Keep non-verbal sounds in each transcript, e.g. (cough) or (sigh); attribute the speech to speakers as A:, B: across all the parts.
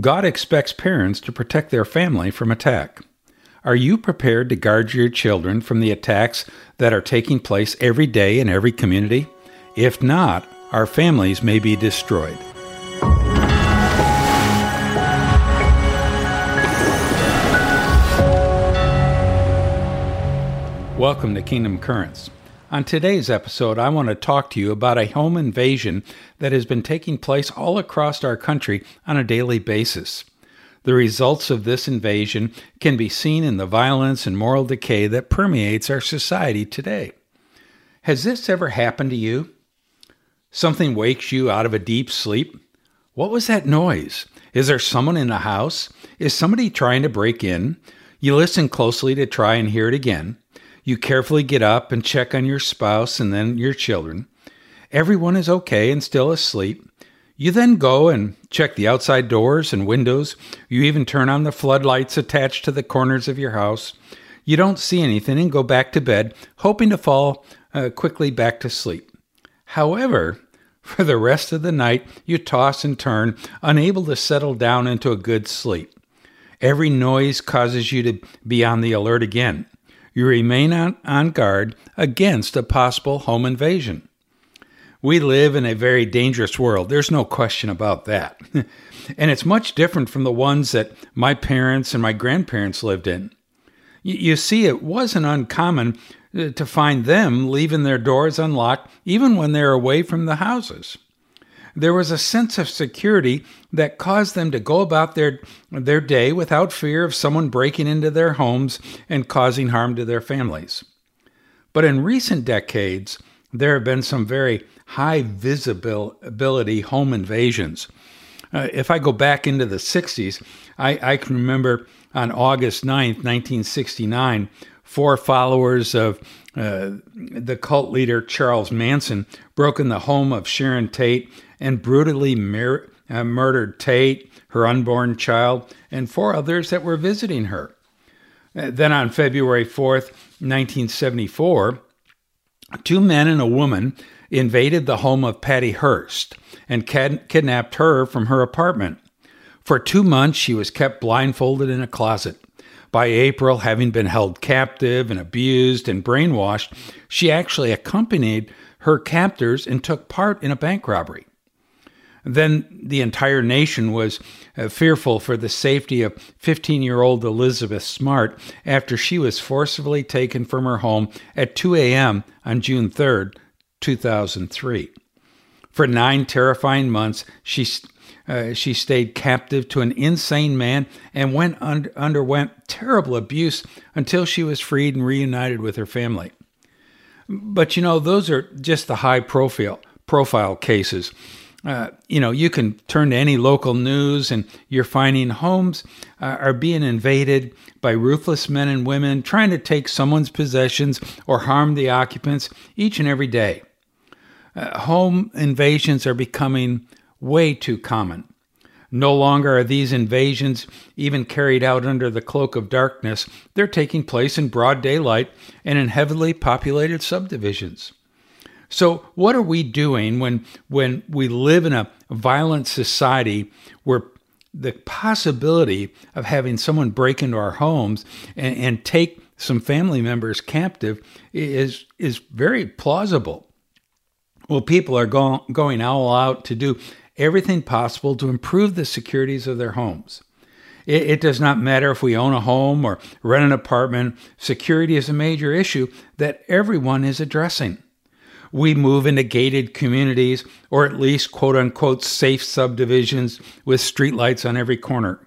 A: God expects parents to protect their family from attack. Are you prepared to guard your children from the attacks that are taking place every day in every community? If not, our families may be destroyed. Welcome to Kingdom Currents. On today's episode, I want to talk to you about a home invasion that has been taking place all across our country on a daily basis. The results of this invasion can be seen in the violence and moral decay that permeates our society today. Has this ever happened to you? Something wakes you out of a deep sleep? What was that noise? Is there someone in the house? Is somebody trying to break in? You listen closely to try and hear it again. You carefully get up and check on your spouse and then your children. Everyone is okay and still asleep. You then go and check the outside doors and windows. You even turn on the floodlights attached to the corners of your house. You don't see anything and go back to bed, hoping to fall uh, quickly back to sleep. However, (laughs) for the rest of the night, you toss and turn, unable to settle down into a good sleep. Every noise causes you to be on the alert again you remain on, on guard against a possible home invasion. We live in a very dangerous world. There's no question about that. (laughs) and it's much different from the ones that my parents and my grandparents lived in. You see, it wasn't uncommon uh, to find them leaving their doors unlocked even when they're away from the houses there was a sense of security that caused them to go about their, their day without fear of someone breaking into their homes and causing harm to their families. But in recent decades, there have been some very high visibility home invasions. Uh, if I go back into the 60s, I, I can remember on August 9th, 1969, four followers of uh, the cult leader Charles Manson broke in the home of Sharon Tate and brutally mur- uh, murdered Tate, her unborn child, and four others that were visiting her. Uh, then on February 4th, 1974, two men and a woman invaded the home of Patty Hearst and kid- kidnapped her from her apartment. For two months, she was kept blindfolded in a closet. By April, having been held captive and abused and brainwashed, she actually accompanied her captors and took part in a bank robbery. Then the entire nation was uh, fearful for the safety of 15 year old Elizabeth Smart after she was forcibly taken from her home at 2 a.m. on June 3, 2003. For nine terrifying months, she, uh, she stayed captive to an insane man and went under, underwent terrible abuse until she was freed and reunited with her family. But you know, those are just the high profile profile cases. Uh, you know, you can turn to any local news and you're finding homes uh, are being invaded by ruthless men and women trying to take someone's possessions or harm the occupants each and every day. Uh, home invasions are becoming way too common. No longer are these invasions even carried out under the cloak of darkness, they're taking place in broad daylight and in heavily populated subdivisions. So, what are we doing when when we live in a violent society where the possibility of having someone break into our homes and, and take some family members captive is is very plausible. Well, people are go- going all out to do everything possible to improve the securities of their homes. It, it, does not matter if we own a home or rent an apartment, security is a major issue that everyone is addressing we move into gated communities or at least quote unquote safe subdivisions with streetlights on every corner.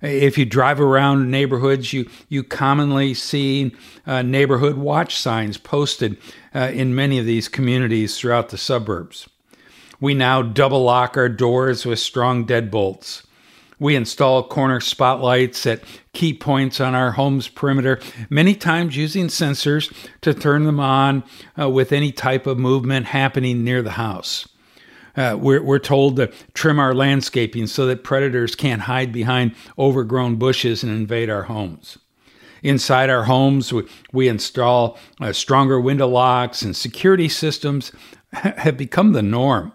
A: If you drive around neighborhoods, you, you commonly see uh, neighborhood watch signs posted uh, in many of these communities throughout the suburbs. We now double lock our doors with strong deadbolts. We install corner spotlights at key points on our home's perimeter, many times using sensors to turn them on uh, with any type of movement happening near the house. Uh, we're, we're told to trim our landscaping so that predators can't hide behind overgrown bushes and invade our homes. Inside our homes, we, we install uh, stronger window locks and security systems (laughs) have become the norm.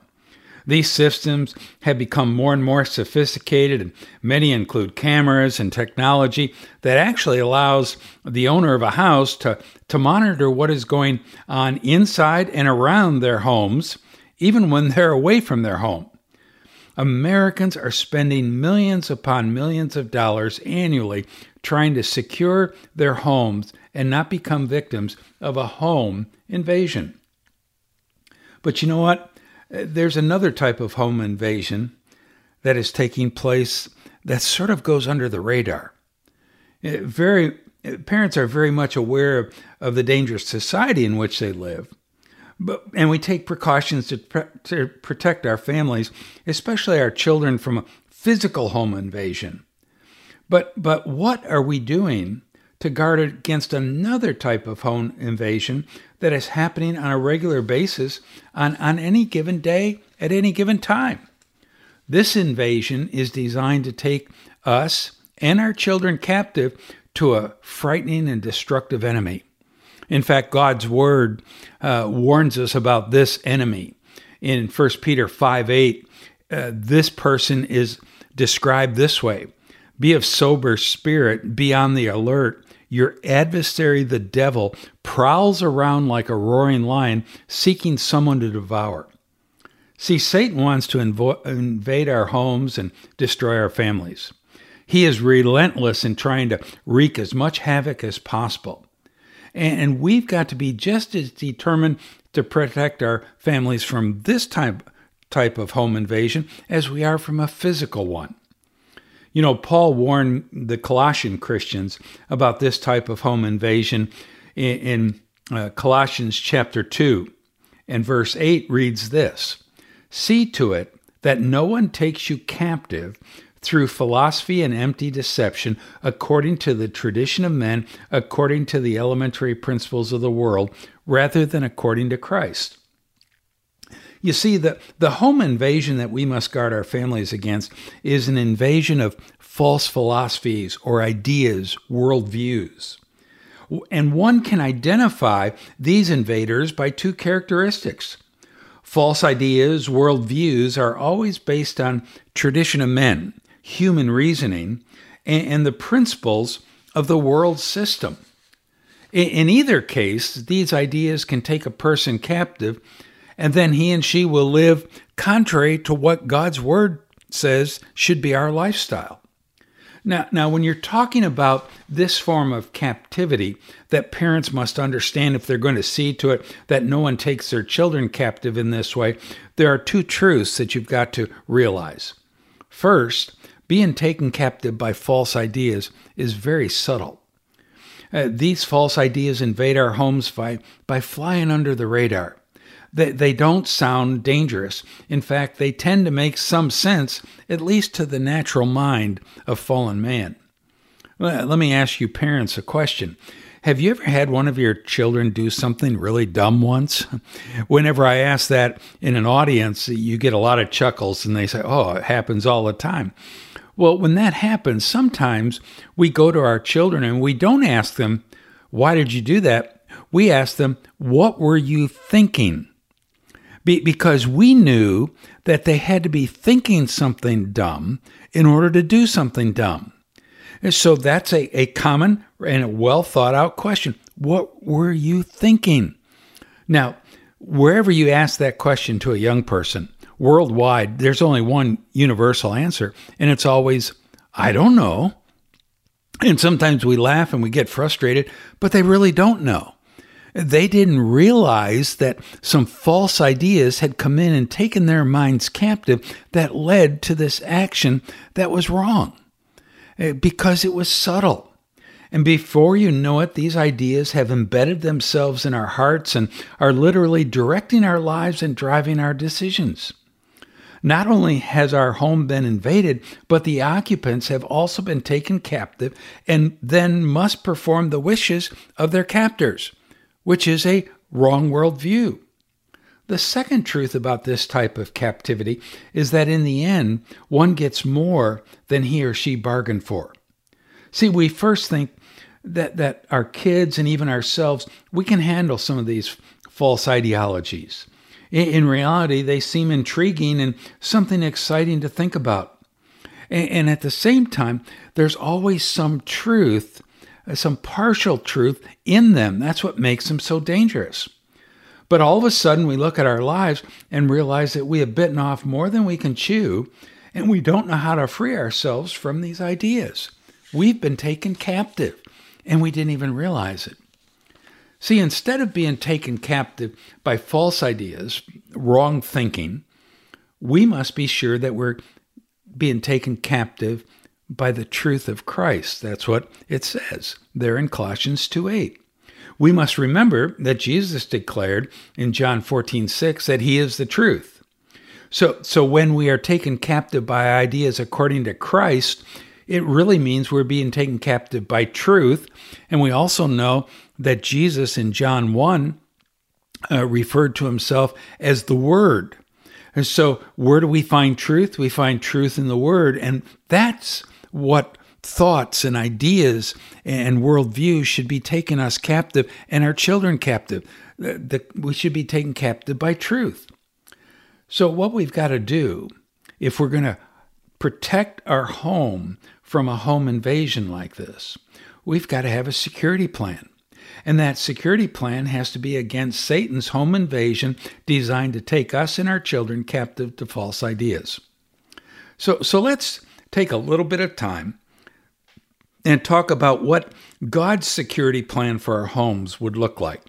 A: These systems have become more and more sophisticated, and many include cameras and technology that actually allows the owner of a house to, to monitor what is going on inside and around their homes, even when they're away from their home. Americans are spending millions upon millions of dollars annually trying to secure their homes and not become victims of a home invasion. But you know what? There's another type of home invasion that is taking place that sort of goes under the radar. It very eh, parents are very much aware of the dangerous society in which they live, but and we take precautions to, to protect our families, especially our children, from physical home invasion. But but what are we doing to guard against another type of home invasion that is happening on a regular basis on, on any given day at any given time. This invasion is designed to take us and our children captive to a frightening and destructive enemy. In fact, God's word uh, warns us about this enemy. In 1 Peter 5 8, uh, this person is described this way Be of sober spirit, be on the alert your adversary, the devil, prowls around like a roaring lion, seeking someone to devour. See, Satan wants to invo- invade our homes and destroy our families. He is relentless in trying to wreak as much havoc as possible. And we've got to be just as determined to protect our families from this type, type of home invasion as we are from a physical one. You know, Paul warned the Colossian Christians about this type of home invasion in, in uh, Colossians chapter 2. And verse 8 reads this See to it that no one takes you captive through philosophy and empty deception, according to the tradition of men, according to the elementary principles of the world, rather than according to Christ. You see, the, the home invasion that we must guard our families against is an invasion of false philosophies or ideas, worldviews. And one can identify these invaders by two characteristics. False ideas, worldviews are always based on tradition of men, human reasoning, and, the principles of the world system. In either case, these ideas can take a person captive and then he and she will live contrary to what God's word says should be our lifestyle. Now, now, when you're talking about this form of captivity that parents must understand if they're going to see to it that no one takes their children captive in this way, there are two truths that you've got to realize. First, being taken captive by false ideas is very subtle. Uh, these false ideas invade our homes by, by flying under the radar. They, they don't sound dangerous. In fact, they tend to make some sense, at least to the natural mind of fallen man. Let me ask you, parents, a question. Have you ever had one of your children do something really dumb once? (laughs) Whenever I ask that in an audience, you get a lot of chuckles and they say, Oh, it happens all the time. Well, when that happens, sometimes we go to our children and we don't ask them, Why did you do that? We ask them, What were you thinking? Be- because we knew that they had to be thinking something dumb in order to do something dumb. And so that's a, a common and a well thought out question. What were you thinking? Now, wherever you ask that question to a young person, worldwide, there's only one universal answer, and it's always, I don't know. And sometimes we laugh and we get frustrated, but they really don't know. They didn't realize that some false ideas had come in and taken their minds captive that led to this action that was wrong eh, because it was subtle. And before you know it, these ideas have embedded themselves in our hearts and are literally directing our lives and driving our decisions. Not only has our home been invaded, but the occupants have also been taken captive and then must perform the wishes of their captors which is a wrong worldview. The second truth about this type of captivity is that in the end, one gets more than he or she bargained for. See, we first think that, that our kids and even ourselves, we can handle some of these false ideologies. In reality, they seem intriguing and something exciting to think about. And at the same time, there's always some truth, some partial truth in them. That's what makes them so dangerous. But all of a sudden, we look at our lives and realize that we have bitten off more than we can chew, and we don't know how to free ourselves from these ideas. We've been taken captive, and we didn't even realize it. See, instead of being taken captive by false ideas, wrong thinking, we must be sure that we're being taken captive by the truth of Christ. That's what it says there in Colossians 2 8. We must remember that Jesus declared in John 14 6 that he is the truth. So, so when we are taken captive by ideas according to Christ, it really means we're being taken captive by truth. And we also know that Jesus in John 1 uh, referred to himself as the Word. And so, where do we find truth? We find truth in the Word. And that's what thoughts and ideas and worldviews should be taking us captive and our children captive. Uh, the, the, we should be taken captive by truth. So, what we've got to do if we're going to protect our home from a home invasion like this, we've got to have a security plan. And that security plan has to be against Satan's home invasion designed to take us and our children captive to false ideas. So, so let's take a little bit of time and talk about what God's security plan for our homes would look like.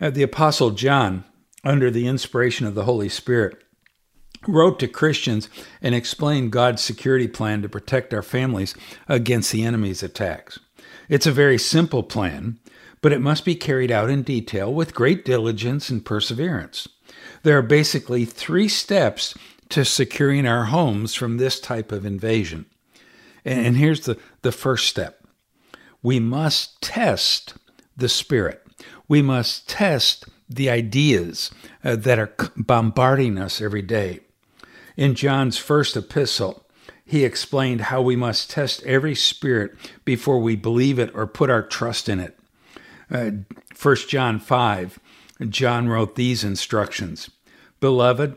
A: Uh, the Apostle John, under the inspiration of the Holy Spirit, wrote to Christians and explained God's security plan to protect our families against the enemy's attacks. It's a very simple plan, but it must be carried out in detail with great diligence and perseverance. There are basically three steps to securing our homes from this type of invasion. And here's the, the first step we must test the spirit, we must test the ideas uh, that are bombarding us every day. In John's first epistle, he explained how we must test every spirit before we believe it or put our trust in it. Uh, 1 John 5, John wrote these instructions Beloved,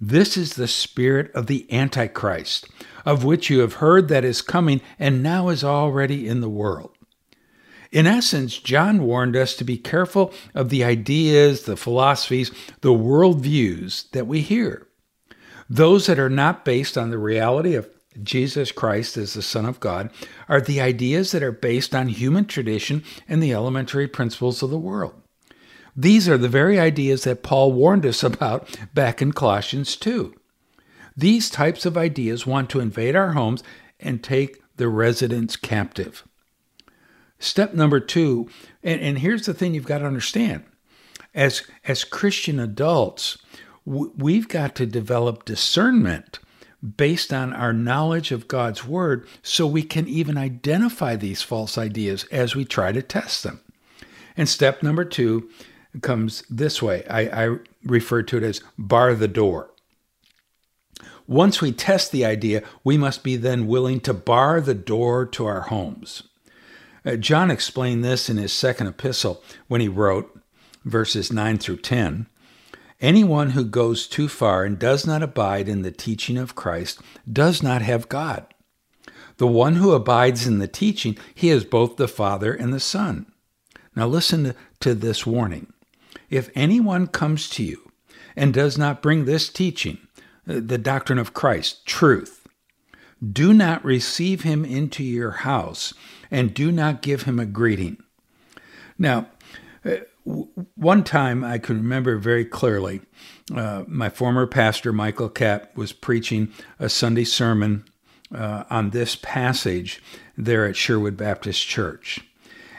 A: This is the spirit of the Antichrist, of which you have heard that is coming and now is already in the world. In essence, John warned us to be careful of the ideas, the philosophies, the worldviews that we hear. Those that are not based on the reality of Jesus Christ as the Son of God are the ideas that are based on human tradition and the elementary principles of the world. These are the very ideas that Paul warned us about back in Colossians 2. These types of ideas want to invade our homes and take the residents captive. Step number two, and, and here's the thing you've got to understand as, as Christian adults, w- we've got to develop discernment based on our knowledge of God's Word so we can even identify these false ideas as we try to test them. And step number two comes this way I, I refer to it as bar the door. Once we test the idea, we must be then willing to bar the door to our homes. Uh, John explained this in his second epistle when he wrote, verses 9 through 10 Anyone who goes too far and does not abide in the teaching of Christ does not have God. The one who abides in the teaching, he is both the Father and the Son. Now listen to this warning. If anyone comes to you and does not bring this teaching, uh, the doctrine of Christ, truth, do not receive him into your house and do not give him a greeting. Now, uh, one time I can remember very clearly, uh, my former pastor, Michael Catt, was preaching a Sunday sermon uh, on this passage there at Sherwood Baptist Church.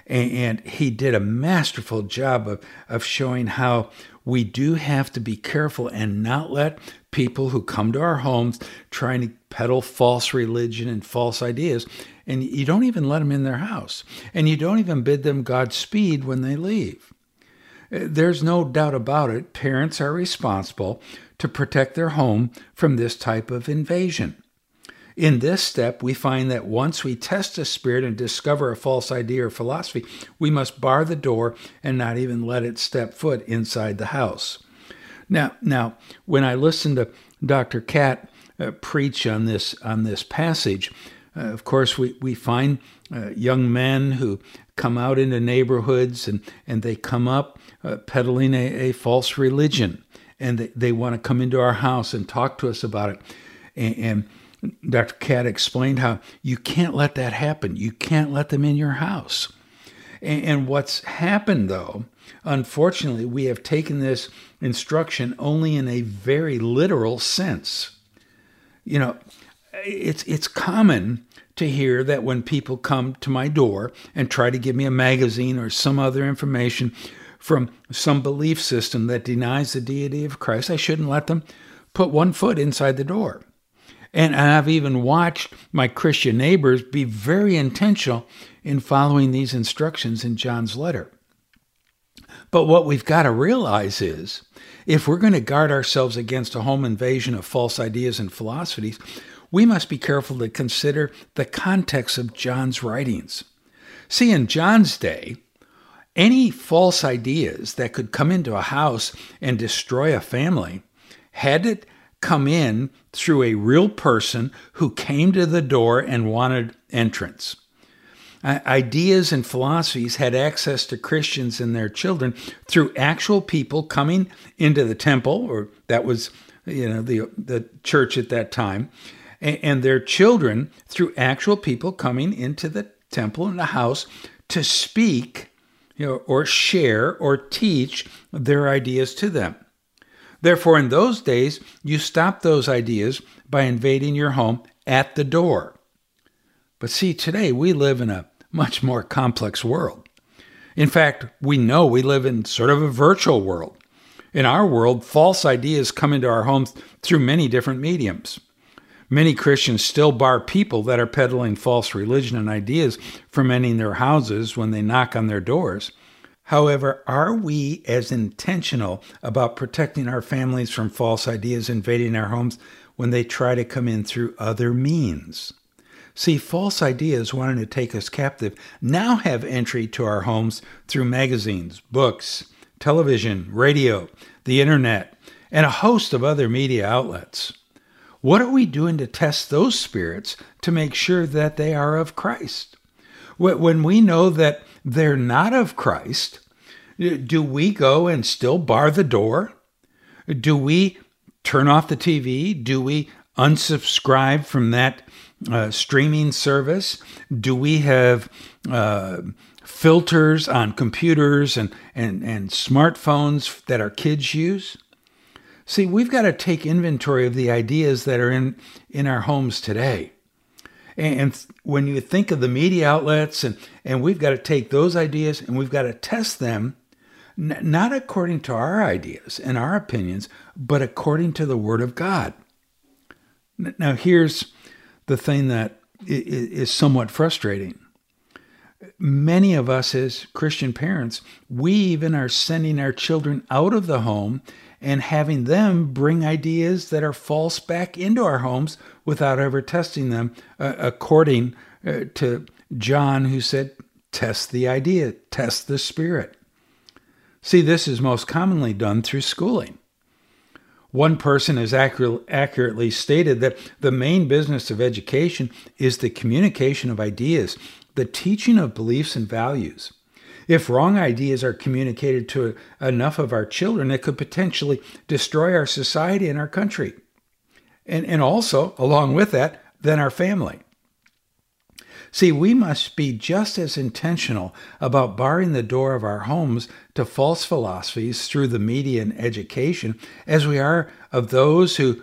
A: And, he did a masterful job of, of showing how we do have to be careful and not let people who come to our homes trying to peddle false religion and false ideas. And you don't even let them in their house. And you don't even bid them Godspeed when they leave. Uh, there's no doubt about it. Parents are responsible to protect their home from this type of invasion. In this step, we find that once we test a spirit and discover a false idea or philosophy, we must bar the door and not even let it step foot inside the house. Now, now, when I listen to Dr. Catt uh, preach on this on this passage, uh, of course, we we find uh, young men who come out into neighborhoods and and they come up uh, peddling a, a false religion, and they, they want to come into our house and talk to us about it, and, and Dr. Catt explained how you can't let that happen. You can't let them in your house. And, what's happened, though, unfortunately, we have taken this instruction only in a very literal sense. You know, it's it's common to hear that when people come to my door and try to give me a magazine or some other information from some belief system that denies the deity of Christ, I shouldn't let them put one foot inside the door. And I've even watched my Christian neighbors be very intentional in following these instructions in John's letter. But what we've got to realize is if we're going to guard ourselves against a home invasion of false ideas and philosophies, we must be careful to consider the context of John's writings. See, in John's day, any false ideas that could come into a house and destroy a family had to come in through a real person who came to the door and wanted entrance. Ideas and philosophies had access to Christians and their children through actual people coming into the temple, or that was, you know, the the church at that time, and, their children through actual people coming into the temple and the house to speak, you know, or share or teach their ideas to them. Therefore, in those days, you stopped those ideas by invading your home at the door. But see, today we live in a much more complex world. In fact, we know we live in sort of a virtual world. In our world, false ideas come into our homes through many different mediums. Many Christians still bar people that are peddling false religion and ideas from entering their houses when they knock on their doors. However, are we as intentional about protecting our families from false ideas invading our homes when they try to come in through other means? See, false ideas wanting to take us captive now have entry to our homes through magazines, books, television, radio, the internet, and a host of other media outlets. What are we doing to test those spirits to make sure that they are of Christ? When we know that they're not of Christ, do we go and still bar the door? Do we turn off the TV? Do we unsubscribe from that uh, streaming service? Do we have uh, filters on computers and, and, and smartphones that our kids use? See, we've got to take inventory of the ideas that are in, in our homes today. And when you think of the media outlets, and, and we've got to take those ideas and we've got to test them, n- not according to our ideas and our opinions, but according to the Word of God. Now, here's the thing that is somewhat frustrating. Many of us, as Christian parents, we even are sending our children out of the home and having them bring ideas that are false back into our homes without ever testing them, uh, according uh, to John, who said, Test the idea, test the spirit. See, this is most commonly done through schooling. One person has accurate, accurately stated that the main business of education is the communication of ideas, the teaching of beliefs and values. If wrong ideas are communicated to enough of our children, it could potentially destroy our society and our country. And, and also, along with that, then our family. See, we must be just as intentional about barring the door of our homes to false philosophies through the media and education as we are of those who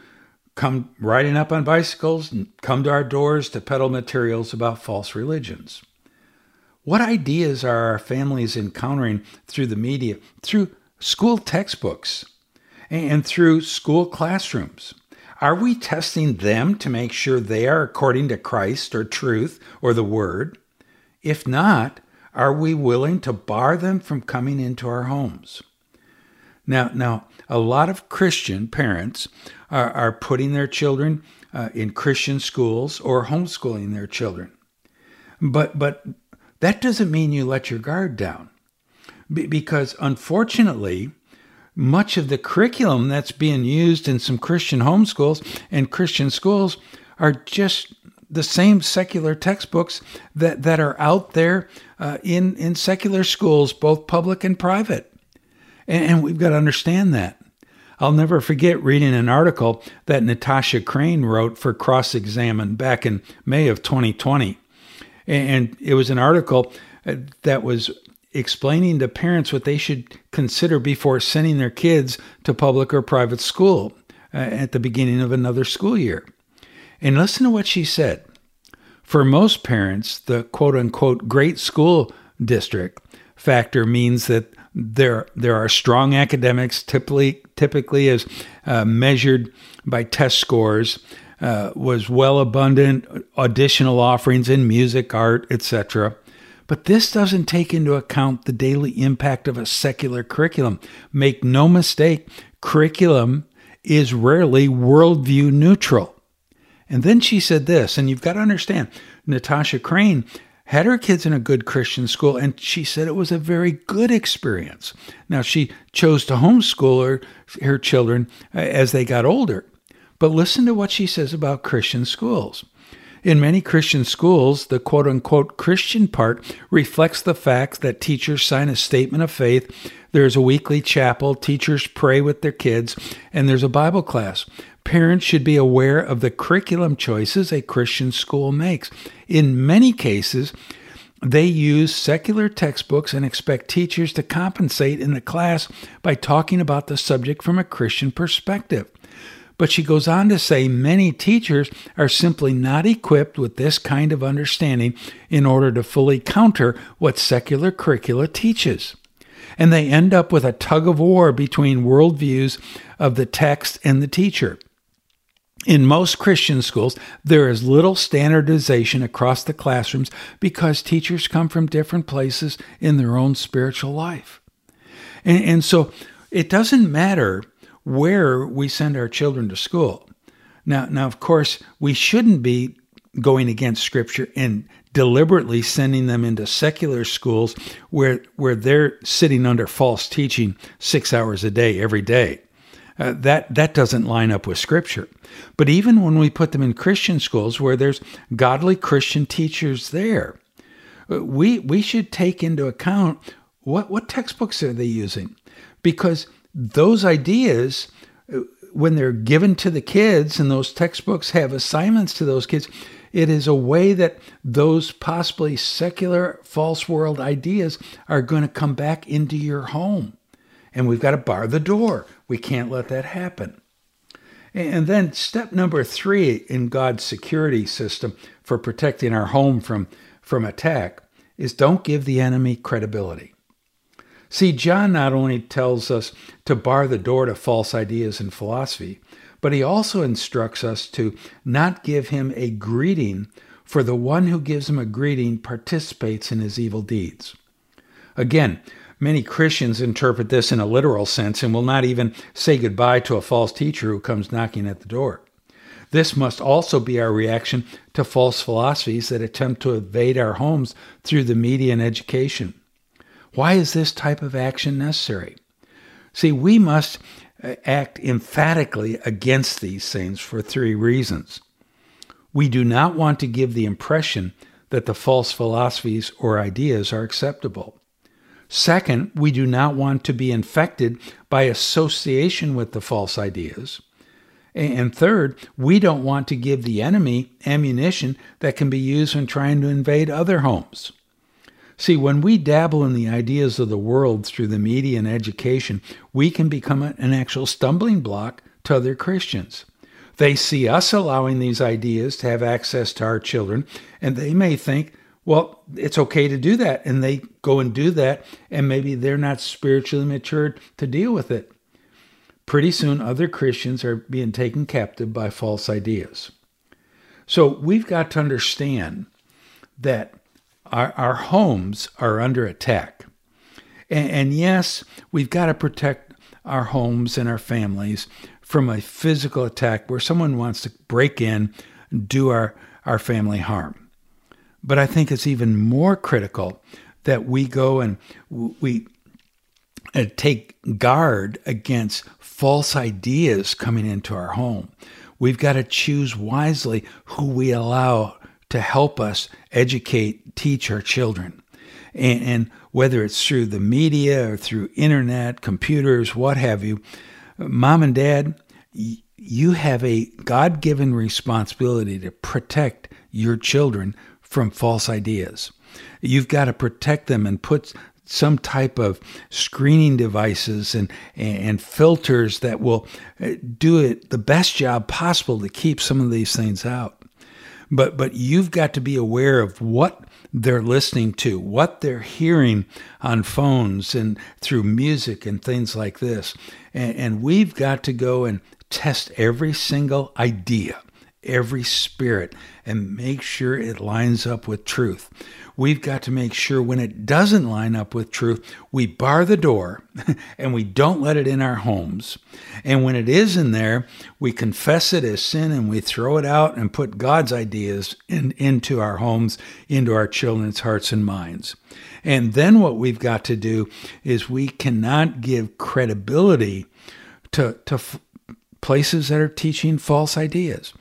A: come riding up on bicycles and come to our doors to peddle materials about false religions. What ideas are our families encountering through the media, through school textbooks, and through school classrooms? Are we testing them to make sure they are according to Christ or truth or the Word? If not, are we willing to bar them from coming into our homes? Now, now, a lot of Christian parents are, are putting their children uh, in Christian schools or homeschooling their children. But, but that doesn't mean you let your guard down. Be- because unfortunately, much of the curriculum that's being used in some Christian homeschools and Christian schools are just the same secular textbooks that, that are out there uh, in, in secular schools, both public and private. And, and we've got to understand that. I'll never forget reading an article that Natasha Crain wrote for Cross Examine back in May of 2020. And it was an article uh, that was explaining to parents what they should consider before sending their kids to public or private school uh, at the beginning of another school year. And listen to what she said. For most parents, the quote unquote great school district factor means that there, there are strong academics, typically, typically as uh, measured by test scores, uh, was well abundant additional offerings in music, art, etc. But this doesn't take into account the daily impact of a secular curriculum. Make no mistake, curriculum is rarely worldview neutral. And then she said this, and you've got to understand Natasha Crain had her kids in a good Christian school, and she said it was a very good experience. Now, she chose to homeschool her, her children uh, as they got older. But listen to what she says about Christian schools. In many Christian schools, the quote unquote Christian part reflects the fact that teachers sign a statement of faith, there's a weekly chapel, teachers pray with their kids, and there's a Bible class. Parents should be aware of the curriculum choices a Christian school makes. In many cases, they use secular textbooks and expect teachers to compensate in the class by talking about the subject from a Christian perspective. But she goes on to say many teachers are simply not equipped with this kind of understanding in order to fully counter what secular curricula teaches. And they end up with a tug of war between worldviews of the text and the teacher. In most Christian schools, there is little standardization across the classrooms because teachers come from different places in their own spiritual life. And, and so it doesn't matter where we send our children to school. Now, now, of course, we shouldn't be going against Scripture and deliberately sending them into secular schools where where they're sitting under false teaching six hours a day every day. Uh, that that doesn't line up with Scripture. But even when we put them in Christian schools where there's godly Christian teachers there, uh, we we should take into account what what textbooks are they using, because those ideas, uh, when they're given to the kids and those textbooks have assignments to those kids, it is a way that those possibly secular false world ideas are going to come back into your home. And we've got to bar the door. We can't let that happen. And then step number three in God's security system for protecting our home from, from attack is don't give the enemy credibility. See, John not only tells us to bar the door to false ideas and philosophy, but he also instructs us to not give him a greeting, for the one who gives him a greeting participates in his evil deeds. Again, many Christians interpret this in a literal sense and will not even say goodbye to a false teacher who comes knocking at the door. This must also be our reaction to false philosophies that attempt to invade our homes through the media and education. Why is this type of action necessary? See, we must uh, act emphatically against these things for three reasons. We do not want to give the impression that the false philosophies or ideas are acceptable. Second, we do not want to be infected by association with the false ideas. And third, we don't want to give the enemy ammunition that can be used when trying to invade other homes. See, when we dabble in the ideas of the world through the media and education, we can become an actual stumbling block to other Christians. They see us allowing these ideas to have access to our children, and they may think, Well, it's okay to do that. And they go and do that, and maybe they're not spiritually matured to deal with it. Pretty soon, other Christians are being taken captive by false ideas. So we've got to understand that our, our homes are under attack. And, and yes, we've got to protect our homes and our families from a physical attack where someone wants to break in, and do our, our family harm. But I think it's even more critical that we go and we uh, take guard against false ideas coming into our home. We've got to choose wisely who we allow to help us educate, teach our children. And, and, whether it's through the media or through internet, computers, what have you, mom and dad, you have a God given responsibility to protect your children from false ideas. You've got to protect them and put some type of screening devices and, and filters that will uh, do it the best job possible to keep some of these things out. But but you've got to be aware of what they're listening to, what they're hearing on phones and through music and things like this. And, and we've got to go and test every single idea, every spirit, and make sure it lines up with truth we've got to make sure when it doesn't line up with truth, we bar the door (laughs) and we don't let it in our homes. And when it is in there, we confess it as sin and we throw it out and put God's ideas in, into our homes, into our children's hearts and minds. And then what we've got to do is we cannot give credibility to, to places that are teaching false ideas,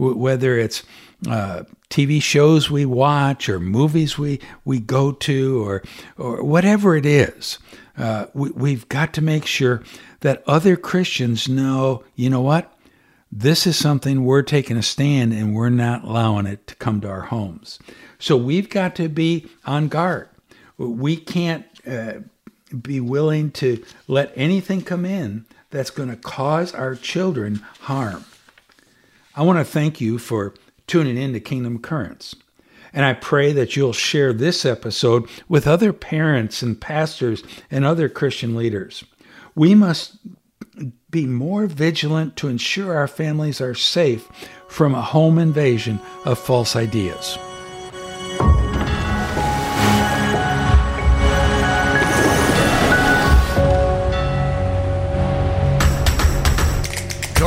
A: w- whether it's uh, TV shows we watch or movies we, we go to or, or whatever it is. Uh, we, we've got to make sure that other Christians know, you know what? This is something we're taking a stand and we're not allowing it to come to our homes. So we've got to be on guard. We can't uh, be willing to let anything come in that's going to cause our children harm. I want to thank you for tuning in to Kingdom Currents. And I pray that you'll share this episode with other parents and pastors and other Christian leaders. We must be more vigilant to ensure our families are safe from a home invasion of false ideas.